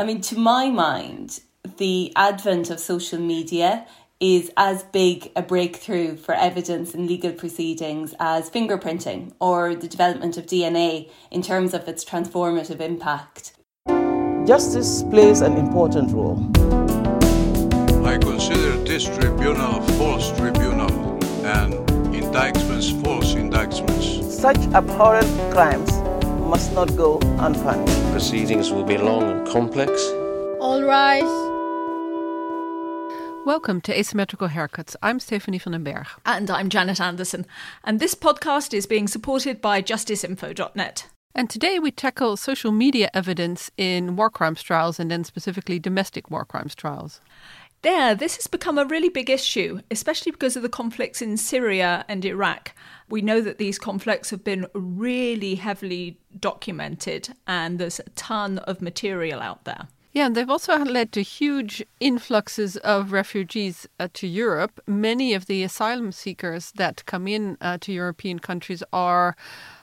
I mean, to my mind, the advent of social media is as big a breakthrough for evidence in legal proceedings as fingerprinting or the development of DNA in terms of its transformative impact. Justice plays an important role. I consider this tribunal a false tribunal and indictments false indictments. Such abhorrent crimes must not go unpunished. Proceedings will be long and complex. All rise. Welcome to Asymmetrical Haircuts. I'm Stephanie van den Berg. And I'm Janet Anderson. And this podcast is being supported by justiceinfo.net. And today we tackle social media evidence in war crimes trials and then specifically domestic war crimes trials. There, this has become a really big issue, especially because of the conflicts in Syria and Iraq. We know that these conflicts have been really heavily documented, and there's a ton of material out there. Yeah, and they've also led to huge influxes of refugees uh, to Europe. Many of the asylum seekers that come in uh, to European countries are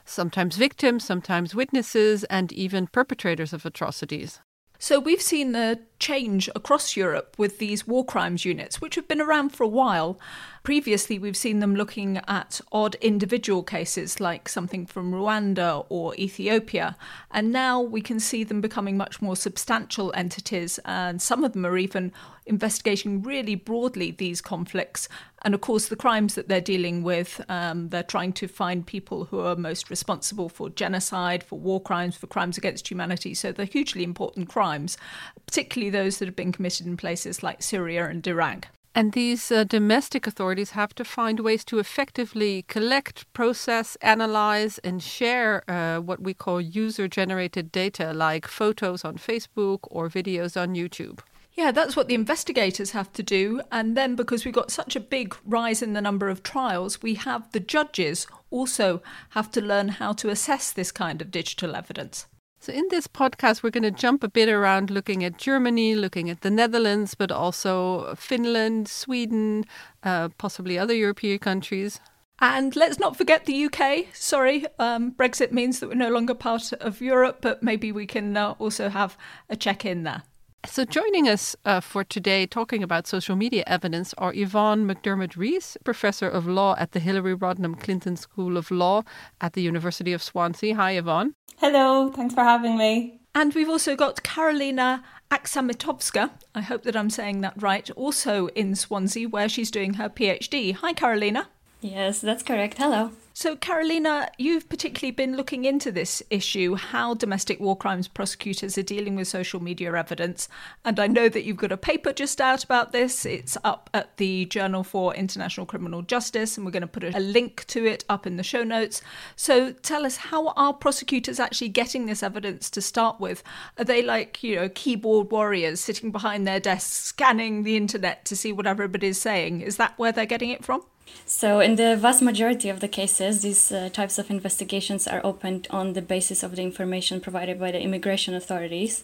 sometimes victims, sometimes witnesses, and even perpetrators of atrocities. So we've seen a change across Europe with these war crimes units, which have been around for a while. Previously, we've seen them looking at odd individual cases like something from Rwanda or Ethiopia. And now we can see them becoming much more substantial entities. And some of them are even investigating really broadly these conflicts. And of course, the crimes that they're dealing with, um, they're trying to find people who are most responsible for genocide, for war crimes, for crimes against humanity. So they're hugely important crimes, particularly those that have been committed in places like Syria and Iraq. And these uh, domestic authorities have to find ways to effectively collect, process, analyze, and share uh, what we call user generated data, like photos on Facebook or videos on YouTube. Yeah, that's what the investigators have to do. And then, because we've got such a big rise in the number of trials, we have the judges also have to learn how to assess this kind of digital evidence. So, in this podcast, we're going to jump a bit around looking at Germany, looking at the Netherlands, but also Finland, Sweden, uh, possibly other European countries. And let's not forget the UK. Sorry, um, Brexit means that we're no longer part of Europe, but maybe we can uh, also have a check in there. So, joining us uh, for today talking about social media evidence are Yvonne McDermott Rees, professor of law at the Hillary Rodham Clinton School of Law at the University of Swansea. Hi, Yvonne. Hello, thanks for having me. And we've also got Karolina Aksamitowska, I hope that I'm saying that right, also in Swansea, where she's doing her PhD. Hi, Karolina. Yes, that's correct. Hello. So, Karolina, you've particularly been looking into this issue how domestic war crimes prosecutors are dealing with social media evidence. And I know that you've got a paper just out about this. It's up at the Journal for International Criminal Justice, and we're going to put a link to it up in the show notes. So, tell us how are prosecutors actually getting this evidence to start with? Are they like, you know, keyboard warriors sitting behind their desks scanning the internet to see what everybody's saying? Is that where they're getting it from? So, in the vast majority of the cases, these uh, types of investigations are opened on the basis of the information provided by the immigration authorities.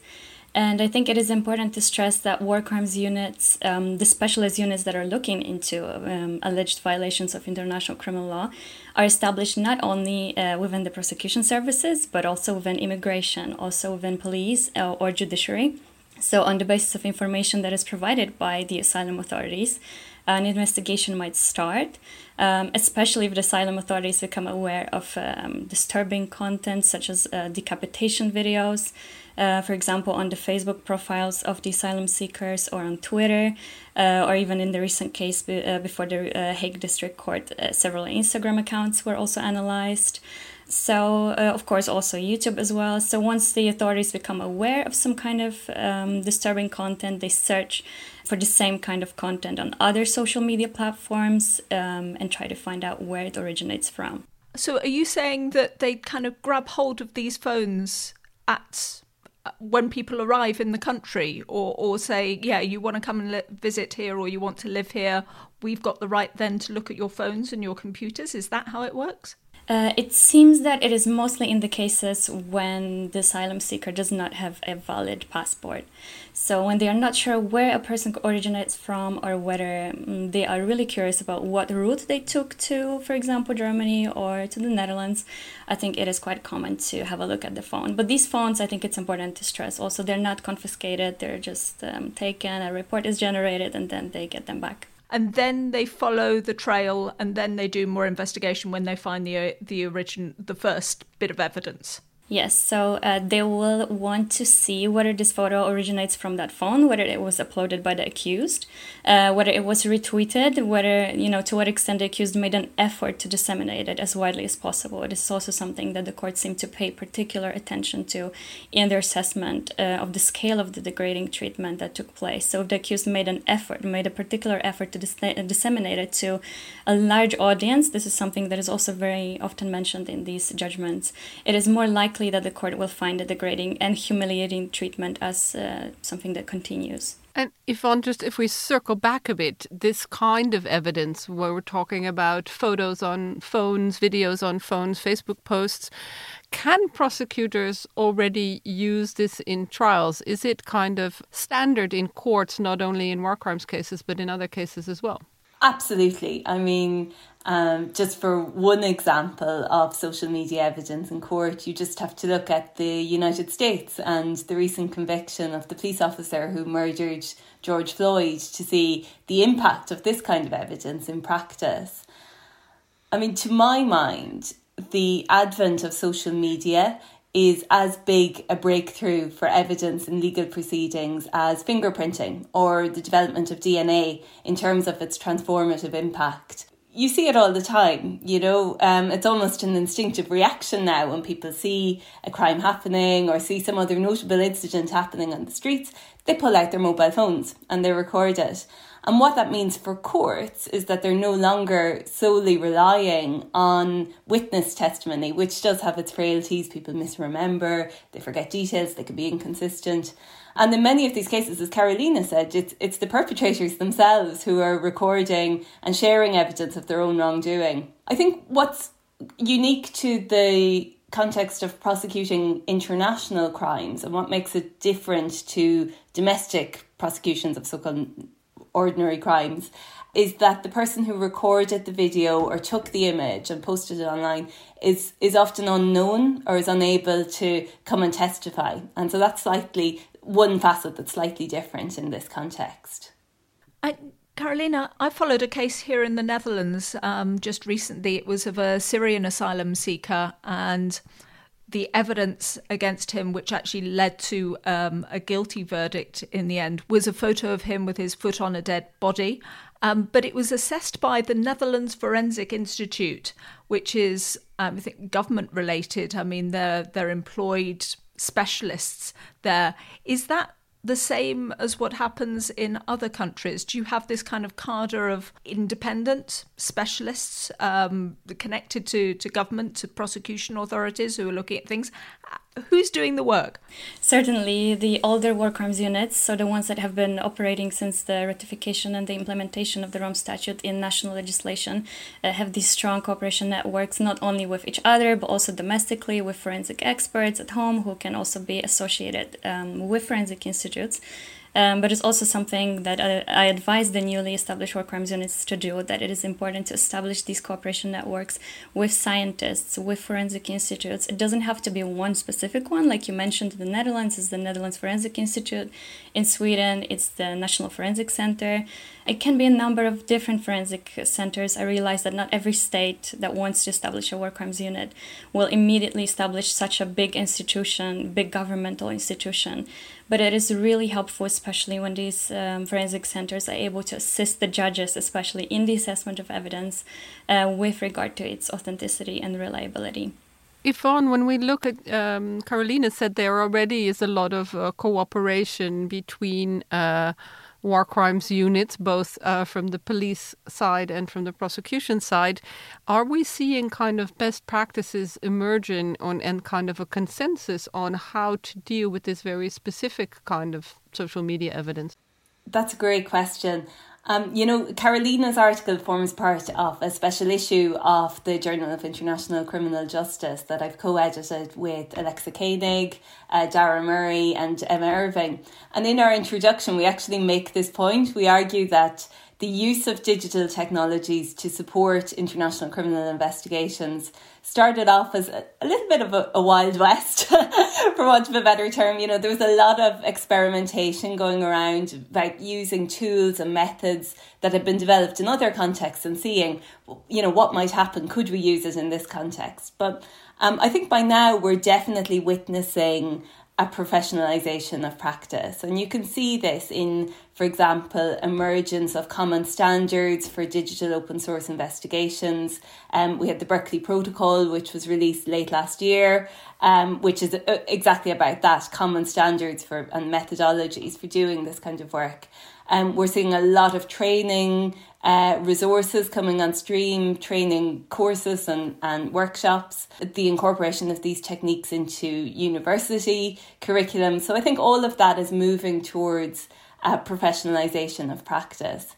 And I think it is important to stress that war crimes units, um, the specialist units that are looking into um, alleged violations of international criminal law, are established not only uh, within the prosecution services, but also within immigration, also within police uh, or judiciary. So, on the basis of information that is provided by the asylum authorities, an investigation might start, um, especially if the asylum authorities become aware of um, disturbing content such as uh, decapitation videos, uh, for example, on the Facebook profiles of the asylum seekers or on Twitter, uh, or even in the recent case be, uh, before the uh, Hague District Court, uh, several Instagram accounts were also analyzed. So, uh, of course, also YouTube as well. So, once the authorities become aware of some kind of um, disturbing content, they search for the same kind of content on other social media platforms um, and try to find out where it originates from. So, are you saying that they kind of grab hold of these phones at uh, when people arrive in the country, or or say, yeah, you want to come and li- visit here, or you want to live here? We've got the right then to look at your phones and your computers. Is that how it works? Uh, it seems that it is mostly in the cases when the asylum seeker does not have a valid passport. So, when they are not sure where a person originates from or whether um, they are really curious about what route they took to, for example, Germany or to the Netherlands, I think it is quite common to have a look at the phone. But these phones, I think it's important to stress also, they're not confiscated, they're just um, taken, a report is generated, and then they get them back and then they follow the trail and then they do more investigation when they find the uh, the origin the first bit of evidence Yes, so uh, they will want to see whether this photo originates from that phone, whether it was uploaded by the accused, uh, whether it was retweeted, whether, you know, to what extent the accused made an effort to disseminate it as widely as possible. It is also something that the court seemed to pay particular attention to in their assessment uh, of the scale of the degrading treatment that took place. So if the accused made an effort, made a particular effort to dis- disseminate it to a large audience, this is something that is also very often mentioned in these judgments, it is more likely likely that the court will find the degrading and humiliating treatment as uh, something that continues. And if on just if we circle back a bit, this kind of evidence where we're talking about photos on phones, videos on phones, Facebook posts, can prosecutors already use this in trials? Is it kind of standard in courts, not only in war crimes cases, but in other cases as well? Absolutely. I mean, um, just for one example of social media evidence in court, you just have to look at the United States and the recent conviction of the police officer who murdered George Floyd to see the impact of this kind of evidence in practice. I mean, to my mind, the advent of social media is as big a breakthrough for evidence in legal proceedings as fingerprinting or the development of DNA in terms of its transformative impact you see it all the time, you know. Um, it's almost an instinctive reaction now when people see a crime happening or see some other notable incident happening on the streets, they pull out their mobile phones and they record it. And what that means for courts is that they're no longer solely relying on witness testimony, which does have its frailties. People misremember, they forget details, they can be inconsistent. And in many of these cases, as Karolina said, it's, it's the perpetrators themselves who are recording and sharing evidence of their own wrongdoing. I think what's unique to the context of prosecuting international crimes and what makes it different to domestic prosecutions of so called ordinary crimes is that the person who recorded the video or took the image and posted it online is is often unknown or is unable to come and testify and so that's slightly one facet that's slightly different in this context. I, Karolina, I followed a case here in the Netherlands um, just recently. It was of a Syrian asylum seeker, and the evidence against him, which actually led to um, a guilty verdict in the end, was a photo of him with his foot on a dead body. Um, but it was assessed by the Netherlands Forensic Institute, which is, um, I think, government related. I mean, they're they're employed specialists there. Is that the same as what happens in other countries? Do you have this kind of cadre of independent specialists um, connected to, to government, to prosecution authorities who are looking at things? Who's doing the work? Certainly, the older war crimes units, so the ones that have been operating since the ratification and the implementation of the Rome Statute in national legislation, uh, have these strong cooperation networks not only with each other but also domestically with forensic experts at home who can also be associated um, with forensic institutes. Um, but it's also something that I, I, advise the newly established war crimes units to do that it is important to establish these cooperation networks with scientists, with forensic institutes. It doesn't have to be one specific one, like you mentioned, the Netherlands is the Netherlands Forensic Institute. In Sweden, it's the National Forensic Center. It can be a number of different forensic centers. I realize that not every state that wants to establish a war crimes unit will immediately establish such a big institution, big governmental institution but it is really helpful, especially when these um, forensic centers are able to assist the judges, especially in the assessment of evidence, uh, with regard to its authenticity and reliability. Yvonne, when we look at, um, Karolina said there already is a lot of uh, cooperation between uh, war crimes units, both uh, from the police side and from the prosecution side. Are we seeing kind of best practices emerging on and kind of a consensus on how to deal with this very specific kind of social media evidence? That's a great question. Um, you know, Karolina's article forms part of a special issue of the Journal of International Criminal Justice that I've co edited with Alexa Koenig, uh, Daragh Murray, and Emma Irving. And in our introduction, we actually make this point. We argue that the use of digital technologies to support international criminal investigations started off as a, a little bit of a, a wild west, for want of a better term. You know, there was a lot of experimentation going around about using tools and methods that had been developed in other contexts and seeing, you know, what might happen. Could we use it in this context? But um, I think by now we're definitely witnessing a professionalization of practice. And you can see this in, for example, emergence of common standards for digital open source investigations. Um, we had the Berkeley Protocol, which was released late last year, um, which is uh, exactly about that common standards for and methodologies for doing this kind of work. Um, we're seeing a lot of training uh, resources coming on stream, training courses and, and workshops, the incorporation of these techniques into university curriculum. So I think all of that is moving towards a professionalisation of practice.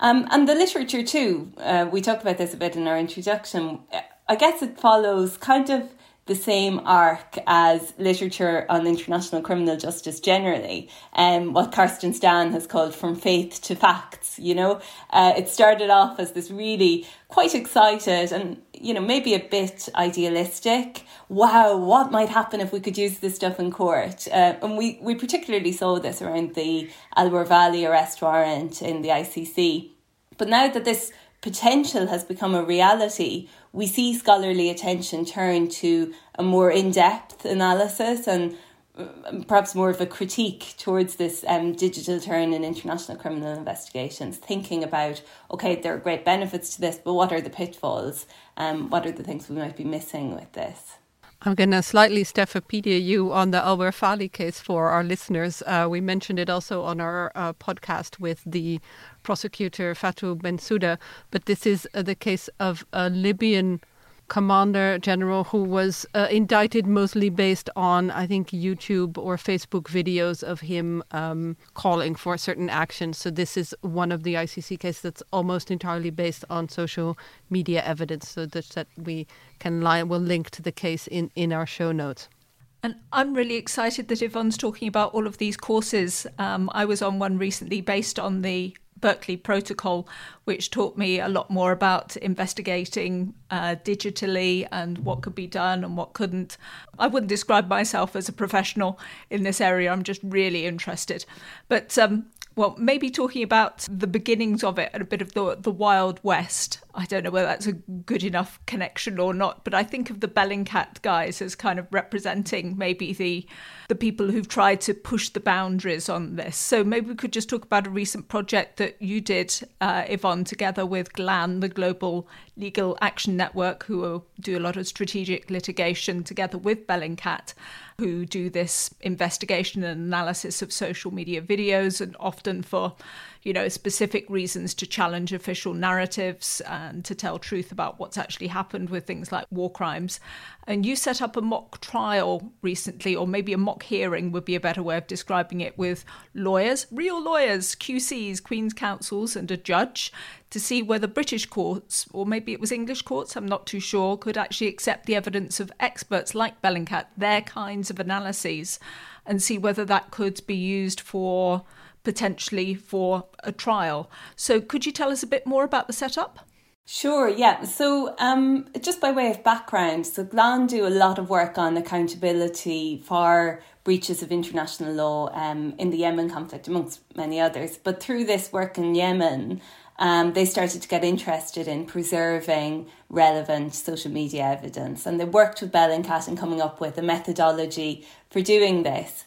Um, and the literature too, uh, we talked about this a bit in our introduction. I guess it follows kind of the same arc as literature on international criminal justice generally, and um, what Carsten Stahn has called from faith to facts. You know, uh, it started off as this really quite excited and you know maybe a bit idealistic. Wow, what might happen if we could use this stuff in court? Uh, and we we particularly saw this around the Al-Werfalli arrest warrant in the ICC. But now that this potential has become a reality, we see scholarly attention turn to a more in depth analysis and um, perhaps more of a critique towards this um, digital turn in international criminal investigations, thinking about okay, there are great benefits to this, but what are the pitfalls? Um, what are the things we might be missing with this? I'm going to slightly Stephapedia you on the Werfalli case for our listeners. Uh, we mentioned it also on our uh, podcast with the prosecutor Fatou Bensouda, but this is uh, the case of a Libyan commander general who was uh, indicted mostly based on, I think, YouTube or Facebook videos of him um, calling for certain actions. So this is one of the ICC cases that's almost entirely based on social media evidence. So that, that we can line, will link to the case in, in our show notes. And I'm really excited that Yvonne's talking about all of these courses. Um, I was on one recently based on the Berkeley Protocol, which taught me a lot more about investigating uh, digitally and what could be done and what couldn't. I wouldn't describe myself as a professional in this area. I'm just really interested. But um, well, maybe talking about the beginnings of it and a bit of the the Wild West. I don't know whether that's a good enough connection or not, but I think of the Bellingcat guys as kind of representing maybe the the people who've tried to push the boundaries on this. So maybe we could just talk about a recent project that you did, uh, Yvonne, together with GLAN, the Global Legal Action Network, who do a lot of strategic litigation together with Bellingcat who do this investigation and analysis of social media videos and often for you know, specific reasons to challenge official narratives and to tell truth about what's actually happened with things like war crimes. And you set up a mock trial recently, or maybe a mock hearing would be a better way of describing it, with lawyers, real lawyers, QCs, Queen's Counsels, and a judge to see whether British courts, or maybe it was English courts, I'm not too sure, could actually accept the evidence of experts like Bellingcat, their kinds of analyses, and see whether that could be used for potentially for a trial. So, could you tell us a bit more about the setup? Sure, yeah. So, um, just by way of background, so GLAN do a lot of work on accountability for breaches of international law um, in the Yemen conflict, amongst many others. But through this work in Yemen, um, they started to get interested in preserving relevant social media evidence. And they worked with Bell and Bellingcat in coming up with a methodology for doing this.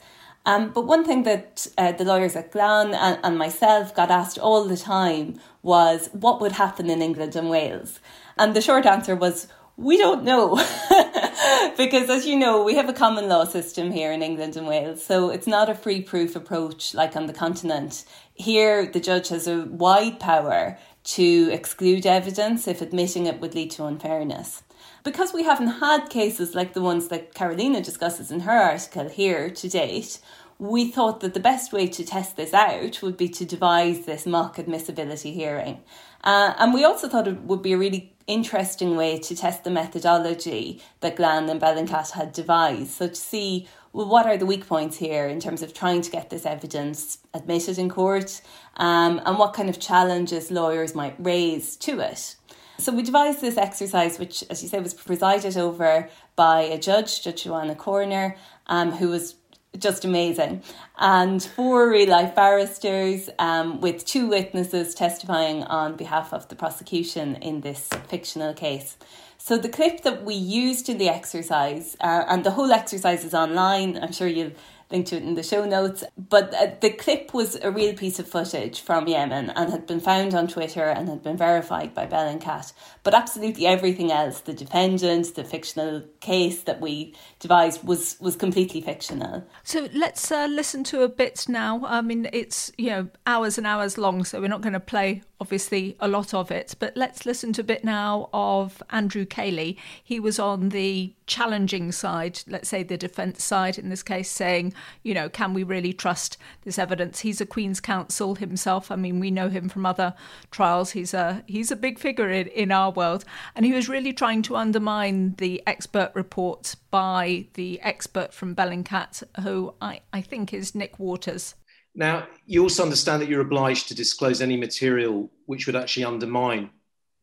Um, but one thing that uh, the lawyers at GLAN and, and myself got asked all the time was what would happen in England and Wales? And the short answer was, we don't know. because as you know, we have a common law system here in England and Wales. So it's not a free proof approach like on the continent. Here, the judge has a wide power to exclude evidence if admitting it would lead to unfairness. Because we haven't had cases like the ones that Karolina discusses in her article here to date, we thought that the best way to test this out would be to devise this mock admissibility hearing. Uh, and we also thought it would be a really interesting way to test the methodology that Glan and Bellingcat had devised. So to see well, what are the weak points here in terms of trying to get this evidence admitted in court, um, and what kind of challenges lawyers might raise to it. So we devised this exercise, which, as you say, was presided over by a judge, Judge Joanna Korner, um, who was just amazing. And four real life barristers um, with two witnesses testifying on behalf of the prosecution in this fictional case. So the clip that we used in the exercise, uh, and the whole exercise is online, I'm sure you'll link to it in the show notes. But uh, the clip was a real piece of footage from Yemen and had been found on Twitter and had been verified by Bellingcat. But absolutely everything else, the defendant, the fictional case that we devised, was was completely fictional. So let's uh, listen to a bit now. I mean, it's you know hours and hours long, so we're not going to play obviously a lot of it. But let's listen to a bit now of Andrew Cayley. He was on the challenging side, let's say the defence side in this case, saying, you know, can we really trust this evidence? He's a Queen's Counsel himself. I mean, we know him from other trials. He's a he's a big figure in, in our world, and he was really trying to undermine the expert report by the expert from Bellingcat, who I, I think is Nick Waters. Now, you also understand that you're obliged to disclose any material which would actually undermine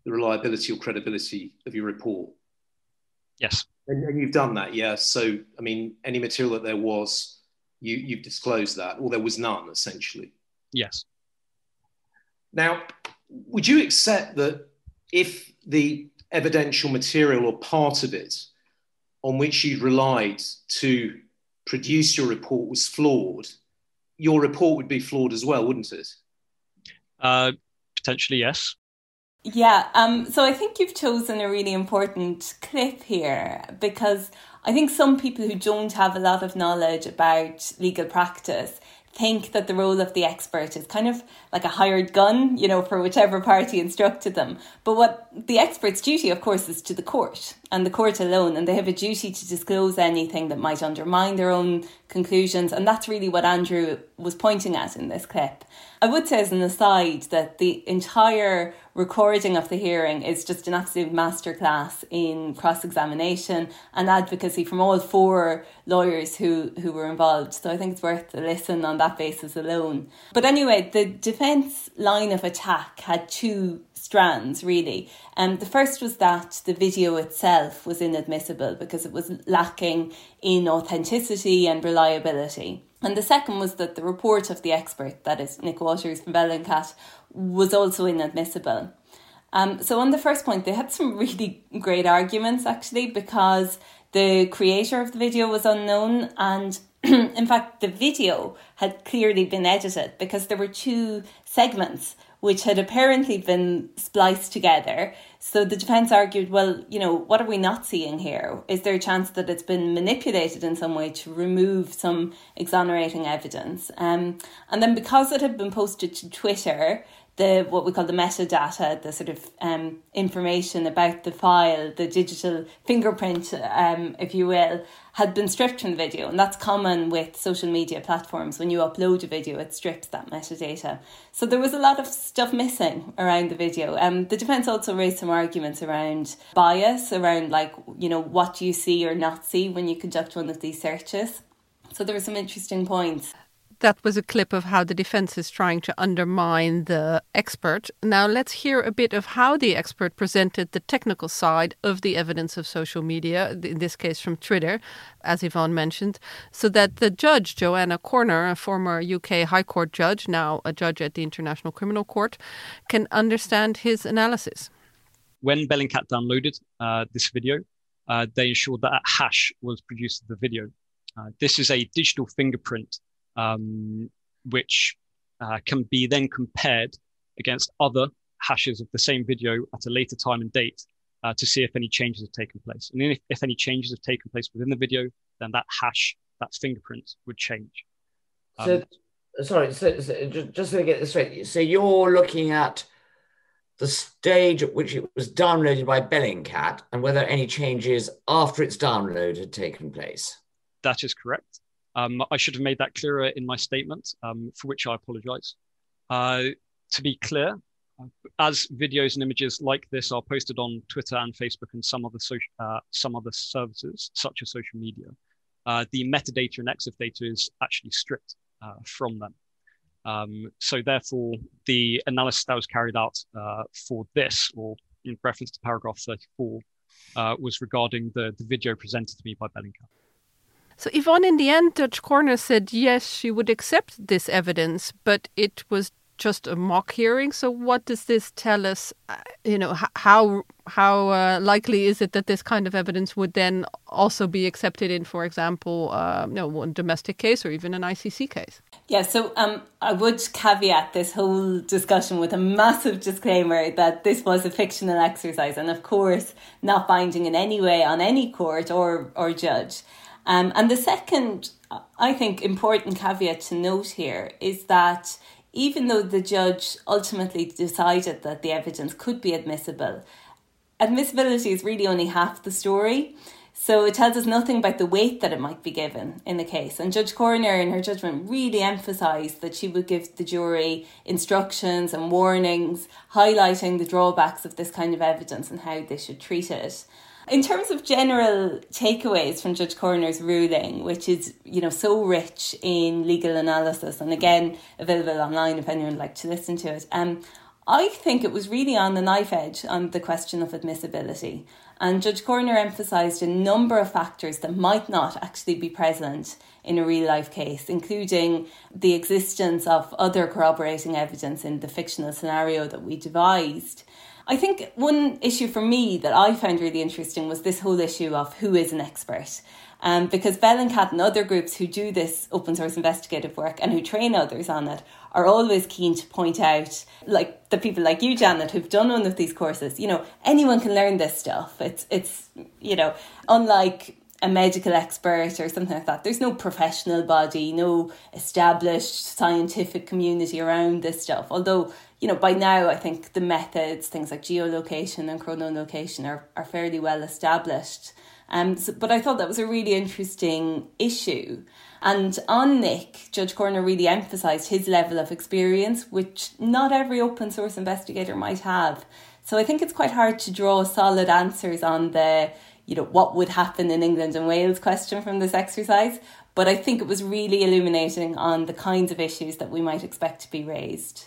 the reliability or credibility of your report. Yes. And, and you've done that, yeah. So, I mean, any material that there was, you, you've disclosed that, or there was none, essentially. Yes. Now, would you accept that if the evidential material or part of it on which you relied to produce your report was flawed, your report would be flawed as well, wouldn't it? Uh, potentially, yes. Yeah, um, so I think you've chosen a really important clip here because I think some people who don't have a lot of knowledge about legal practice think that the role of the expert is kind of like a hired gun, you know, for whichever party instructed them. But what the expert's duty, of course, is to the court and the court alone, and they have a duty to disclose anything that might undermine their own conclusions. And that's really what Andrew was pointing at in this clip. I would say, as an aside, that the entire recording of the hearing is just an absolute masterclass in cross examination and advocacy from all four lawyers who, who were involved. So I think it's worth a listen on that basis alone. But anyway, the defence line of attack had two strands really. Um, the first was that the video itself was inadmissible because it was lacking in authenticity and reliability. And the second was that the report of the expert, that is Nick Waters from Bellingcat, was also inadmissible. Um, so on the first point, they had some really great arguments actually because the creator of the video was unknown and in fact the video had clearly been edited because there were two segments which had apparently been spliced together. So the defence argued, well, you know, what are we not seeing here? Is there a chance that it's been manipulated in some way to remove some exonerating evidence? Um, and then because it had been posted to Twitter, the what we call the metadata, the sort of um, information about the file, the digital fingerprint, um, if you will, had been stripped from the video. And that's common with social media platforms. When you upload a video, it strips that metadata. So there was a lot of stuff missing around the video. Um, the defence also raised some arguments around bias, around like, you know, what you see or not see when you conduct one of these searches. So there were some interesting points that was a clip of how the defense is trying to undermine the expert. Now let's hear a bit of how the expert presented the technical side of the evidence of social media, in this case from Twitter, as Yvonne mentioned, so that the judge, Joanna Korner, a former UK High Court judge, now a judge at the International Criminal Court, can understand his analysis. When Bellingcat downloaded uh, this video, uh, they ensured that a hash was produced of the video. Uh, this is a digital fingerprint um, which uh, can be then compared against other hashes of the same video at a later time and date uh, to see if any changes have taken place. And if, if any changes have taken place within the video, then that hash, that fingerprint would change. Um, so, sorry, so, so just, to get this straight, so you're looking at the stage at which it was downloaded by Bellingcat and whether any changes after its download had taken place. That is correct. Um, I should have made that clearer in my statement, um, for which I apologize. Uh, to be clear, as videos and images like this are posted on Twitter and Facebook and some other uh, some other services such as social media, uh, the metadata and EXIF data is actually stripped uh, from them. Um, so therefore, the analysis that was carried out uh, for this, or in reference to paragraph 34, uh, was regarding the, the video presented to me by Bellingcat. So Yvonne, in the end, Judge Korner said yes, she would accept this evidence, but it was just a mock hearing. So what does this tell us? Uh, you know, how how uh, likely is it that this kind of evidence would then also be accepted in, for example, uh, you know, domestic case or even an ICC case? Yeah, so um, I would caveat this whole discussion with a massive disclaimer that this was a fictional exercise, and of course, not binding in any way on any court or or judge. Um, and the second, I think, important caveat to note here is that even though the judge ultimately decided that the evidence could be admissible, admissibility is really only half the story. So it tells us nothing about the weight that it might be given in the case. And Judge Korner, in her judgment, really emphasised that she would give the jury instructions and warnings, highlighting the drawbacks of this kind of evidence and how they should treat it. In terms of general takeaways from Judge Korner's ruling, which is, you know, so rich in legal analysis and again available online if anyone would like to listen to it, um, I think it was really on the knife edge on the question of admissibility. And Judge Korner emphasised a number of factors that might not actually be present in a real life case, including the existence of other corroborating evidence in the fictional scenario that we devised. I think one issue for me that I found really interesting was this whole issue of who is an expert. Um, because Bellingcat and other groups who do this open source investigative work and who train others on it are always keen to point out, like the people like you, Janet, who've done one of these courses, you know, anyone can learn this stuff. It's, it's you know, unlike a medical expert or something like that. There's no professional body, no established scientific community around this stuff. Although you know, by now I think the methods, things like geolocation and chronolocation, are, are fairly well established. Um, so, but I thought that was a really interesting issue. And on Nick, Judge Korner really emphasised his level of experience, which not every open source investigator might have. So I think it's quite hard to draw solid answers on the, you know, what would happen in England and Wales question from this exercise. But I think it was really illuminating on the kinds of issues that we might expect to be raised.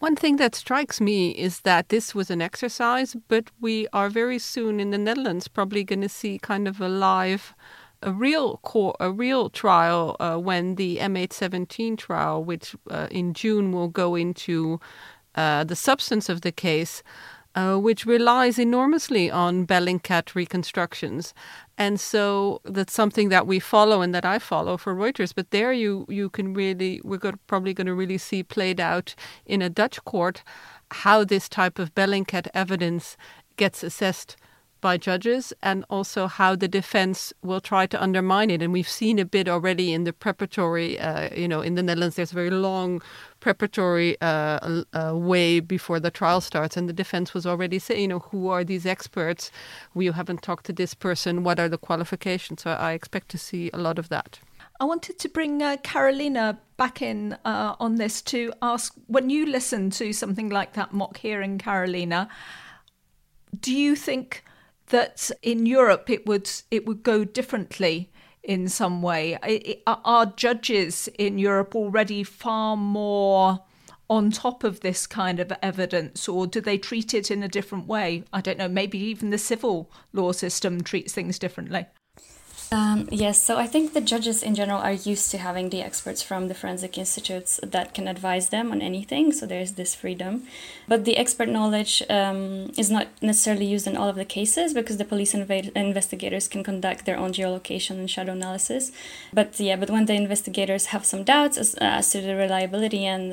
One thing that strikes me is that this was an exercise, but we are very soon in the Netherlands probably going to see kind of a live, a real core, a real trial uh, when the MH17 trial, which uh, in June will go into uh, the substance of the case, uh, which relies enormously on Bellingcat reconstructions. And so that's something that we follow and that I follow for Reuters. But there you, you can really, we're probably going to really see played out in a Dutch court how this type of Bellingcat evidence gets assessed by judges and also how the defense will try to undermine it. And we've seen a bit already in the preparatory, uh, you know, in the Netherlands, there's a very long preparatory uh, uh, way before the trial starts. And the defense was already saying, you know, who are these experts? We haven't talked to this person. What are the qualifications? So I expect to see a lot of that. I wanted to bring uh, Karolina back in uh, on this to ask when you listen to something like that mock hearing, Karolina, do you think that in Europe it would it would go differently in some way. Are judges in Europe already far more on top of this kind of evidence, or do they treat it in a different way? I don't know. Maybe even the civil law system treats things differently. Um, yes, so I think the judges in general are used to having the experts from the forensic institutes that can advise them on anything, so there's this freedom. But the expert knowledge um, is not necessarily used in all of the cases because the police inv- investigators can conduct their own geolocation and shadow analysis. But yeah, but when the investigators have some doubts as, as to the reliability and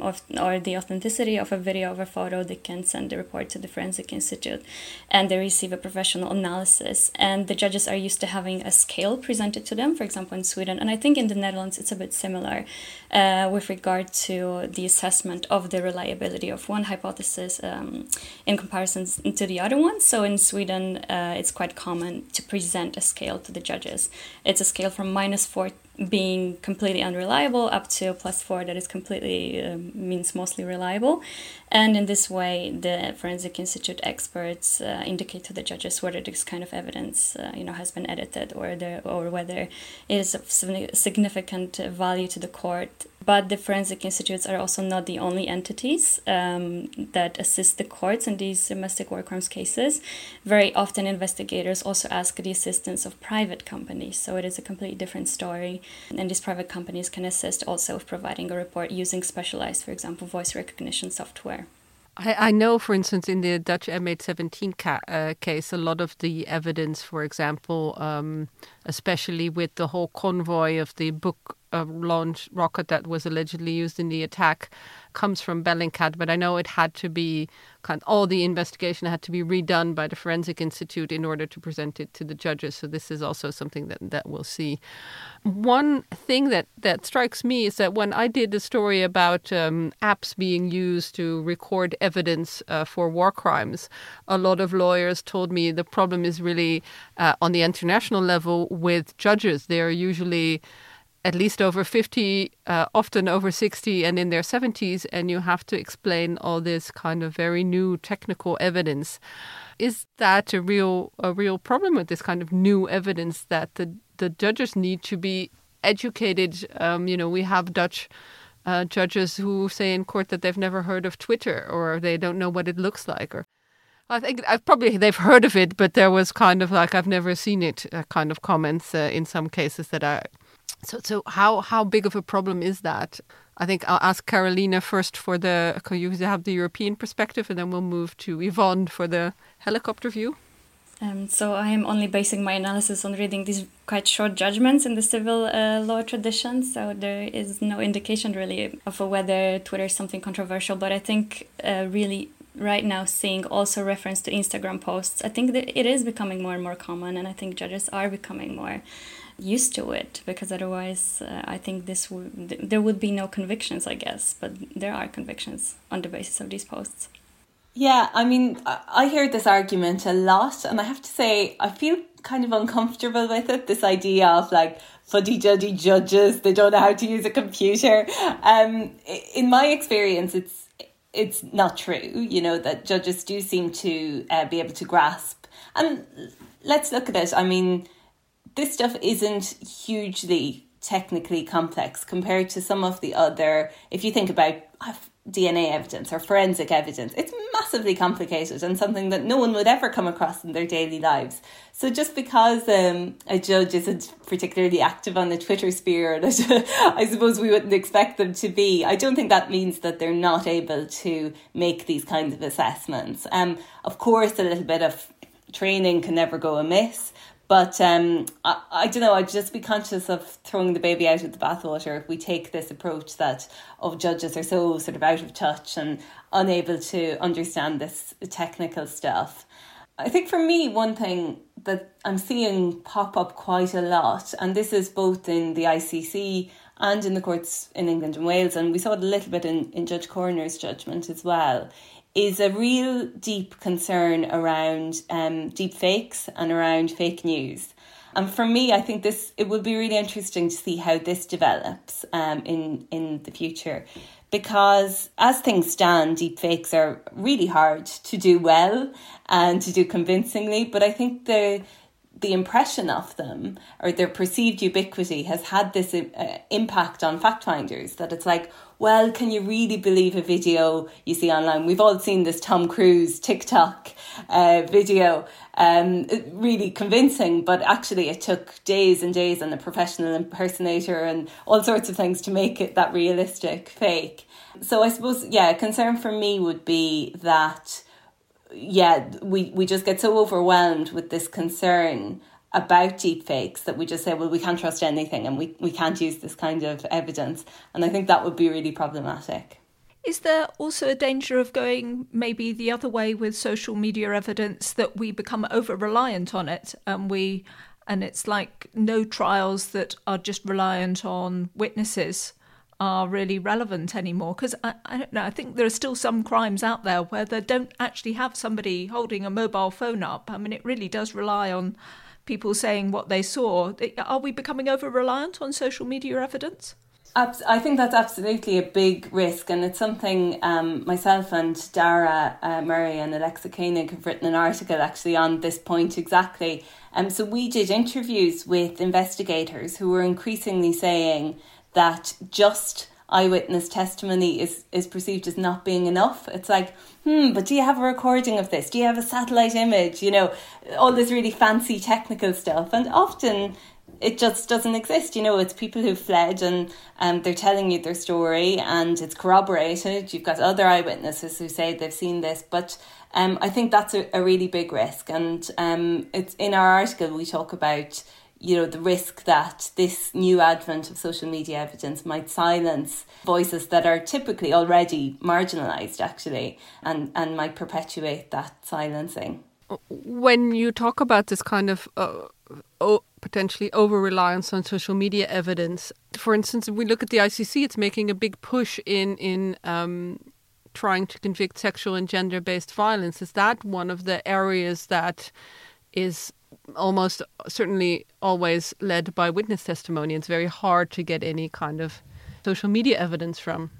um, of, or the authenticity of a video or a photo, they can send the report to the forensic institute and they receive a professional analysis. And the judges are used to having a scale presented to them, for example, in Sweden. And I think in the Netherlands it's a bit similar uh, with regard to the assessment of the reliability of one hypothesis um, in comparison to the other one. So in Sweden, uh, it's quite common to present a scale to the judges. It's a scale from minus four being completely unreliable up to plus four that is completely uh, means mostly reliable. And in this way the forensic institute experts uh, indicate to the judges whether this kind of evidence uh, you know has been edited or the, or whether it is of significant value to the court but the forensic institutes are also not the only entities um, that assist the courts in these domestic war crimes cases. Very often, investigators also ask the assistance of private companies, so it is a completely different story. And these private companies can assist also with providing a report using specialized, for example, voice recognition software. I, know, for instance, in the Dutch MH17 ca- uh, case, a lot of the evidence, for example, um, especially with the whole convoy of the Buk launch rocket that was allegedly used in the attack, comes from Bellingcat, but I know it had to be all the investigation had to be redone by the Forensic Institute in order to present it to the judges. So this is also something that that we'll see. One thing that that strikes me is that when I did the story about um, apps being used to record evidence uh, for war crimes, a lot of lawyers told me the problem is really uh, on the international level with judges. They are usually at least over 50, uh, often over 60 and in their 70s, and you have to explain all this kind of very new technical evidence. Is that a real a real problem with this kind of new evidence that the, the judges need to be educated? Um, you know, we have Dutch uh, judges who say in court that they've never heard of Twitter or they don't know what it looks like or I think I've probably they've heard of it, but there was kind of like I've never seen it uh, kind of comments uh, in some cases that I so, so how how big of a problem is that? I think I'll ask Karolina first for the you have the European perspective, and then we'll move to Yvonne for the helicopter view. Um, so I am only basing my analysis on reading these quite short judgments in the civil uh, law tradition. So there is no indication really of whether Twitter is something controversial. But I think uh, really right now seeing also reference to Instagram posts, I think that it is becoming more and more common, and I think judges are becoming more used to it because otherwise uh, i think this would th- there would be no convictions i guess but there are convictions on the basis of these posts. Yeah i mean i hear this argument a lot and i have to say i feel kind of uncomfortable with it this idea of like fuddy duddy judges they don't know how to use a computer. Um in my experience it's it's not true you know that judges do seem to uh, be able to grasp. And let's look at it i mean this stuff isn't hugely technically complex compared to some of the other, if you think about uh, DNA evidence or forensic evidence, it's massively complicated and something that no one would ever come across in their daily lives. So just because um, a judge isn't particularly active on the Twitter sphere, I suppose we wouldn't expect them to be, I don't think that means that they're not able to make these kinds of assessments. Um, of course, a little bit of training can never go amiss. But um, I, I don't know, I'd just be conscious of throwing the baby out with the bathwater if we take this approach that of judges are so sort of out of touch and unable to understand this technical stuff. I think for me, one thing that I'm seeing pop up quite a lot, and this is both in the ICC and in the courts in England and Wales, and we saw it a little bit in, in Judge Korner's judgment as well, is a real deep concern around um, deep fakes and around fake news. And for me, I think this it will be really interesting to see how this develops um, in in the future, because as things stand, deep fakes are really hard to do well and to do convincingly. But I think the the impression of them or their perceived ubiquity has had this uh, impact on fact finders that it's like well, can you really believe a video you see online? We've all seen this Tom Cruise TikTok uh, video, um, really convincing, but actually it took days and days and a professional impersonator and all sorts of things to make it that realistic fake. So I suppose, yeah, concern for me would be that, yeah, we, we just get so overwhelmed with this concern about deepfakes that we just say, well, we can't trust anything and we, we can't use this kind of evidence. And I think that would be really problematic. Is there also a danger of going maybe the other way with social media evidence that we become over reliant on it and we and it's like no trials that are just reliant on witnesses are really relevant anymore because I, I don't know i think there are still some crimes out there where they don't actually have somebody holding a mobile phone up i mean it really does rely on people saying what they saw. Are we becoming over reliant on social media evidence? I think that's absolutely a big risk, and it's something um, myself and Daragh uh, Murray and Alexa Koenig have written an article actually on this point exactly. Um, so we did interviews with investigators who were increasingly saying that just eyewitness testimony is, is perceived as not being enough. It's like, hmm, but do you have a recording of this? Do you have a satellite image? You know, all this really fancy technical stuff. And often it just doesn't exist. You know, it's people who've fled and um, they're telling you their story and it's corroborated. You've got other eyewitnesses who say they've seen this, but um, I think that's a, a really big risk. And um, it's in our article we talk about you know the risk that this new advent of social media evidence might silence voices that are typically already marginalized actually and and might perpetuate that silencing when you talk about this kind of uh, o- potentially over reliance on social media evidence. For instance, if we look at the ICC, it's making a big push in in um, trying to convict sexual and gender based violence. Is that one of the areas that is almost certainly always led by witness testimony? It's very hard to get any kind of social media evidence from.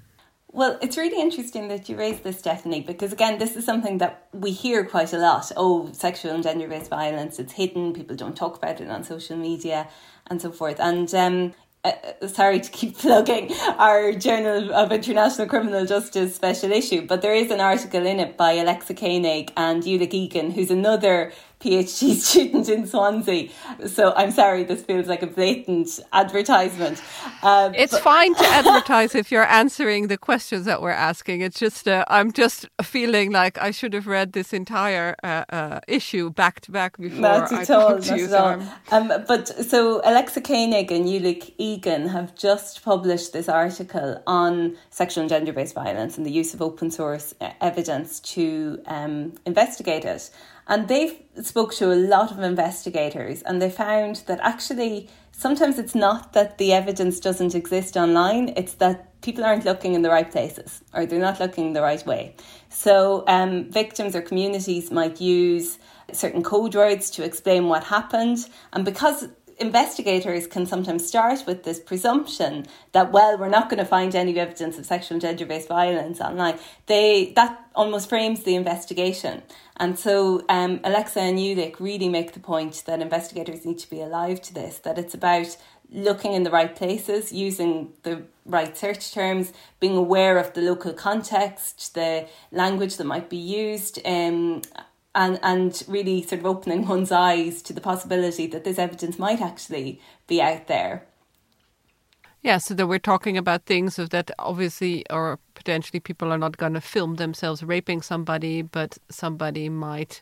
Well, it's really interesting that you raised this, Stephanie, because again, this is something that we hear quite a lot. Oh, sexual and gender based violence, it's hidden, people don't talk about it on social media and so forth. And um, uh, uh, sorry to keep plugging our Journal of International Criminal Justice special issue, but there is an article in it by Alexa Koenig and Ulick Egan, who's another PhD student in Swansea. So I'm sorry, this feels like a blatant advertisement. Um, it's but- fine to advertise if you're answering the questions that we're asking. It's just, uh, I'm just feeling like I should have read this entire uh, uh, issue back to back before not at I all, to you. So um, but so Alexa Koenig and Ulick Egan have just published this article on sexual and gender based violence and the use of open source uh, evidence to um, investigate it. And they spoke to a lot of investigators and they found that actually sometimes it's not that the evidence doesn't exist online, it's that people aren't looking in the right places or they're not looking the right way. So um, victims or communities might use certain code words to explain what happened. And because investigators can sometimes start with this presumption that well we're not going to find any evidence of sexual and gender based violence online. They that almost frames the investigation. And so um, alexa and ulick really make the point that investigators need to be alive to this that it's about looking in the right places using the right search terms being aware of the local context the language that might be used um, and and really sort of opening one's eyes to the possibility that this evidence might actually be out there. Yeah, so that we're talking about things of that obviously or potentially people are not going to film themselves raping somebody, but somebody might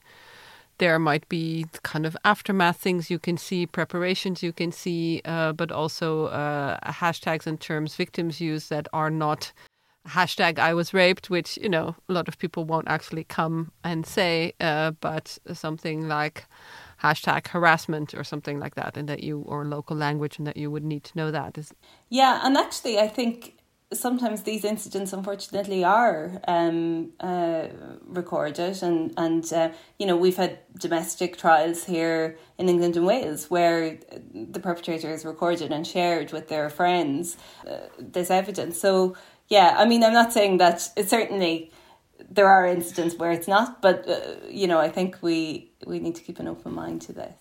there might be kind of aftermath things you can see, preparations you can see, uh, but also uh, hashtags and terms victims use that are not hashtag I was raped, which you know a lot of people won't actually come and say, uh, but something like hashtag harassment or something like that, and that you or local language, and that you would need to know that. Is yeah, and actually, I think sometimes these incidents unfortunately are um, uh, recorded and and uh, you know we've had domestic trials here in England and Wales where the perpetrator is recorded and shared with their friends uh, this evidence so yeah, I mean, I'm not saying that it's certainly there are incidents where it's not, but uh, you know, I think we we need to keep an open mind to this.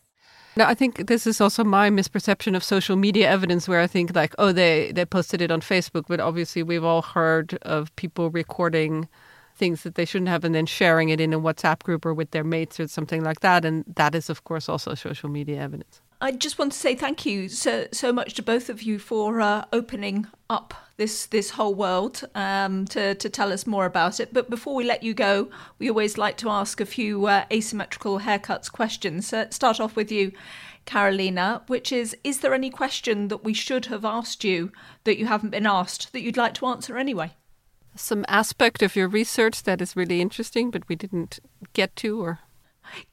No, I think this is also my misperception of social media evidence, where I think like, oh, they they posted it on Facebook, but obviously we've all heard of people recording things that they shouldn't have and then sharing it in a WhatsApp group or with their mates or something like that, and that is of course also social media evidence. I just want to say thank you so so much to both of you for uh, opening up this this whole world um, to to tell us more about it. But before we let you go, we always like to ask a few uh, asymmetrical haircuts questions. Uh, start off with you, Karolina, which is: Is there any question that we should have asked you that you haven't been asked that you'd like to answer anyway? Some aspect of your research that is really interesting, but we didn't get to, or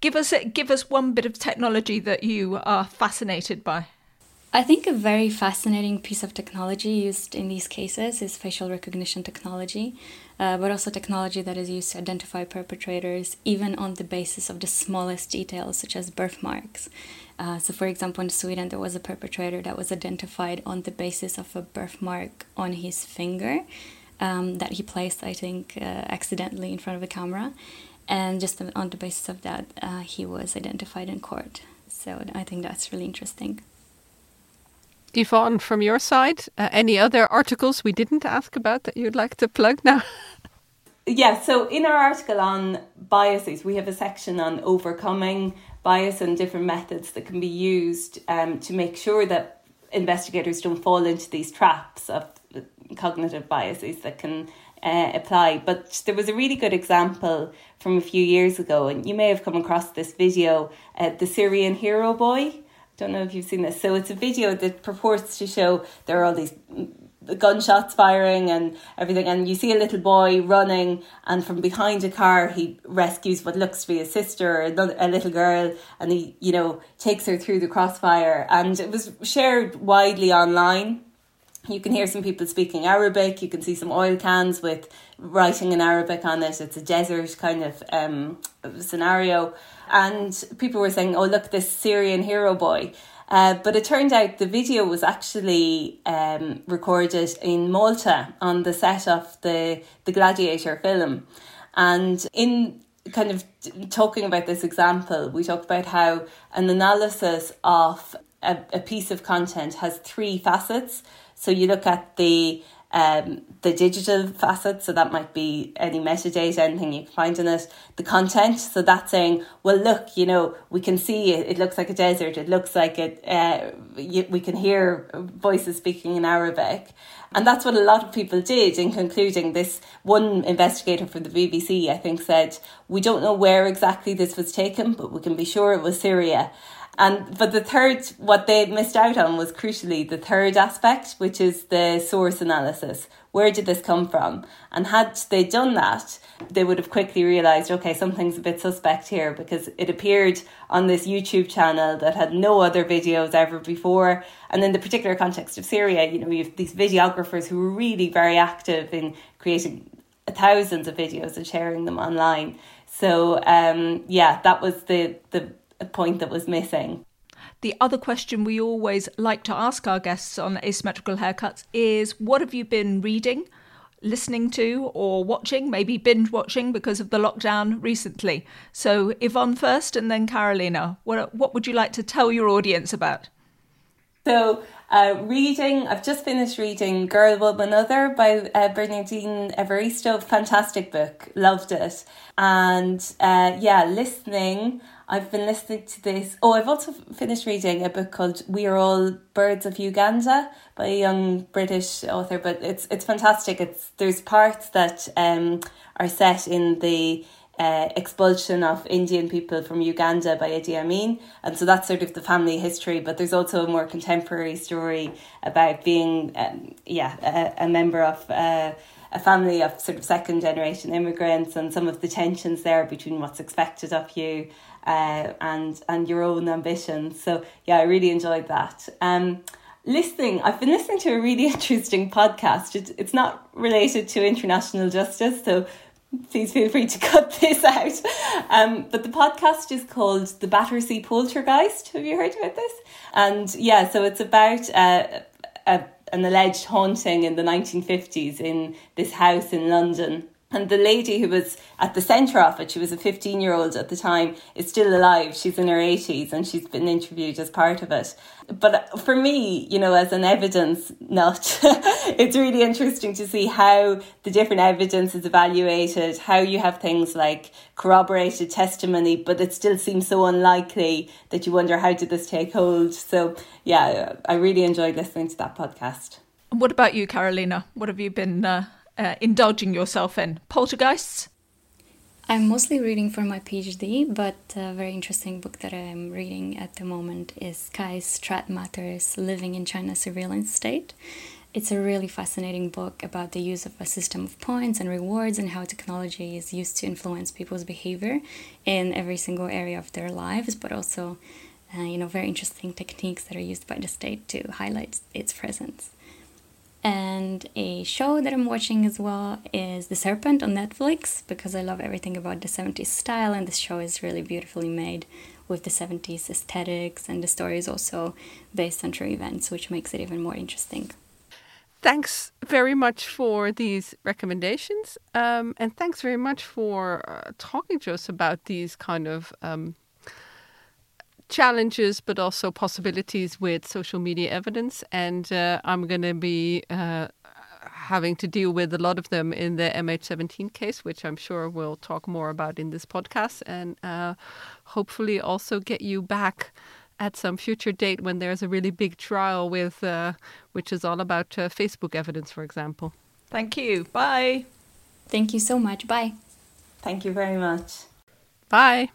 give us give us one bit of technology that you are fascinated by. I think a very fascinating piece of technology used in these cases is facial recognition technology, uh, but also technology that is used to identify perpetrators even on the basis of the smallest details, such as birthmarks. Uh, so, for example, in Sweden, there was a perpetrator that was identified on the basis of a birthmark on his finger um, that he placed, I think, uh, accidentally in front of a camera. And just on the basis of that, uh, he was identified in court. So, I think that's really interesting. Yvonne, from your side, uh, any other articles we didn't ask about that you'd like to plug now? yeah, so in our article on biases, we have a section on overcoming bias and different methods that can be used um, to make sure that investigators don't fall into these traps of cognitive biases that can uh, apply. But there was a really good example from a few years ago, and you may have come across this video, uh, the Syrian hero boy I don't know if you've seen this. So it's a video that purports to show there are all these gunshots firing and everything and you see a little boy running and from behind a car he rescues what looks to be a sister or a little girl and he you know takes her through the crossfire and it was shared widely online you can hear some people speaking Arabic. You can see some oil cans with writing in Arabic on it. It's a desert kind of um, scenario. And people were saying, oh, look, this Syrian hero boy. Uh, but it turned out the video was actually um, recorded in Malta on the set of the, the Gladiator film. And in kind of talking about this example, we talked about how an analysis of a, a piece of content has three facets. So you look at the um, the digital facet, so that might be any metadata, anything you can find in it, the content, so that's saying, well, look, you know, we can see it, it looks like a desert, it looks like it, uh, we can hear voices speaking in Arabic. And that's what a lot of people did in concluding this. One investigator from the BBC, I think, said, We don't know where exactly this was taken, but we can be sure it was Syria. And but the third, what they missed out on was crucially the third aspect, which is the source analysis. Where did this come from? And had they done that, they would have quickly realized, okay, something's a bit suspect here because it appeared on this YouTube channel that had no other videos ever before. And in the particular context of Syria, you know, you have these videographers who were really very active in creating thousands of videos and sharing them online. So um, yeah, that was the the point that was missing. The other question we always like to ask our guests on asymmetrical haircuts is what have you been reading, listening to, or watching, maybe binge watching because of the lockdown recently? So, Yvonne first and then Karolina. What, what would you like to tell your audience about? So, uh, reading, I've just finished reading Girl, Woman, Other by uh, Bernardine Evaristo. Fantastic book, loved it. And uh, yeah, listening, I've been listening to this. Oh, I've also finished reading a book called We Are All Birds of Uganda by a young British author, but it's it's fantastic. It's there's parts that um are set in the uh, expulsion of Indian people from Uganda by Idi Amin, and so that's sort of the family history. But there's also a more contemporary story about being, um, yeah, a, a member of. Uh, a family of sort of second generation immigrants and some of the tensions there between what's expected of you uh, and and your own ambitions. So yeah, I really enjoyed that. Um, listening, I've been listening to a really interesting podcast. It, it's not related to international justice, so please feel free to cut this out. Um, but the podcast is called The Battersea Poltergeist. Have you heard about this? And yeah, so it's about uh, a, an alleged haunting in the 1950s in this house in London. And the lady who was at the centre of it, she was a 15 year old at the time, is still alive. She's in her 80s and she's been interviewed as part of it. But for me, you know, as an evidence nut, it's really interesting to see how the different evidence is evaluated, how you have things like corroborated testimony, but it still seems so unlikely that you wonder how did this take hold. So, yeah, I really enjoyed listening to that podcast. What about you, Karolina? What have you been uh, uh, indulging yourself in? Poltergeists? I'm mostly reading for my PhD, but a very interesting book that I'm reading at the moment is Kai Strittmatter's Living in China's Surveillance State. It's a really fascinating book about the use of a system of points and rewards and how technology is used to influence people's behavior in every single area of their lives, but also, uh, you know, very interesting techniques that are used by the state to highlight its presence. And a show that I'm watching as well is The Serpent on Netflix because I love everything about the 70s style, and this show is really beautifully made with the 70s aesthetics, and the story is also based on true events, which makes it even more interesting. Thanks very much for these recommendations, um, and thanks very much for uh, talking to us about these kind of um, challenges, but also possibilities with social media evidence. And uh, I'm going to be uh, having to deal with a lot of them in the MH17 case, which I'm sure we'll talk more about in this podcast, and uh, hopefully also get you back at some future date when there's a really big trial with, uh, which is all about uh, Facebook evidence, for example. Thank you. Bye. Thank you so much. Bye. Thank you very much. Bye.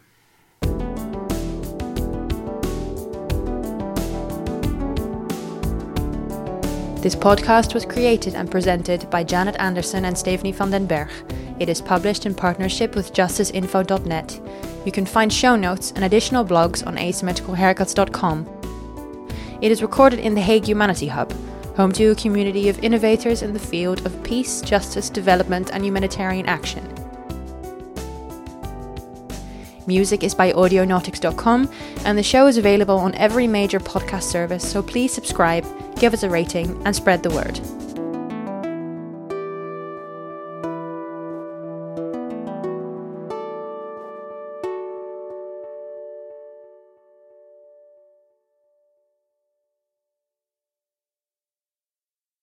This podcast was created and presented by Janet Anderson and Stephanie van den Berg. It is published in partnership with justiceinfo.net. You can find show notes and additional blogs on asymmetricalhaircuts.com. It is recorded in the Hague Humanity Hub, home to a community of innovators in the field of peace, justice, development, and humanitarian action. Music is by audionautics.com, and the show is available on every major podcast service, so please subscribe, give us a rating, and spread the word.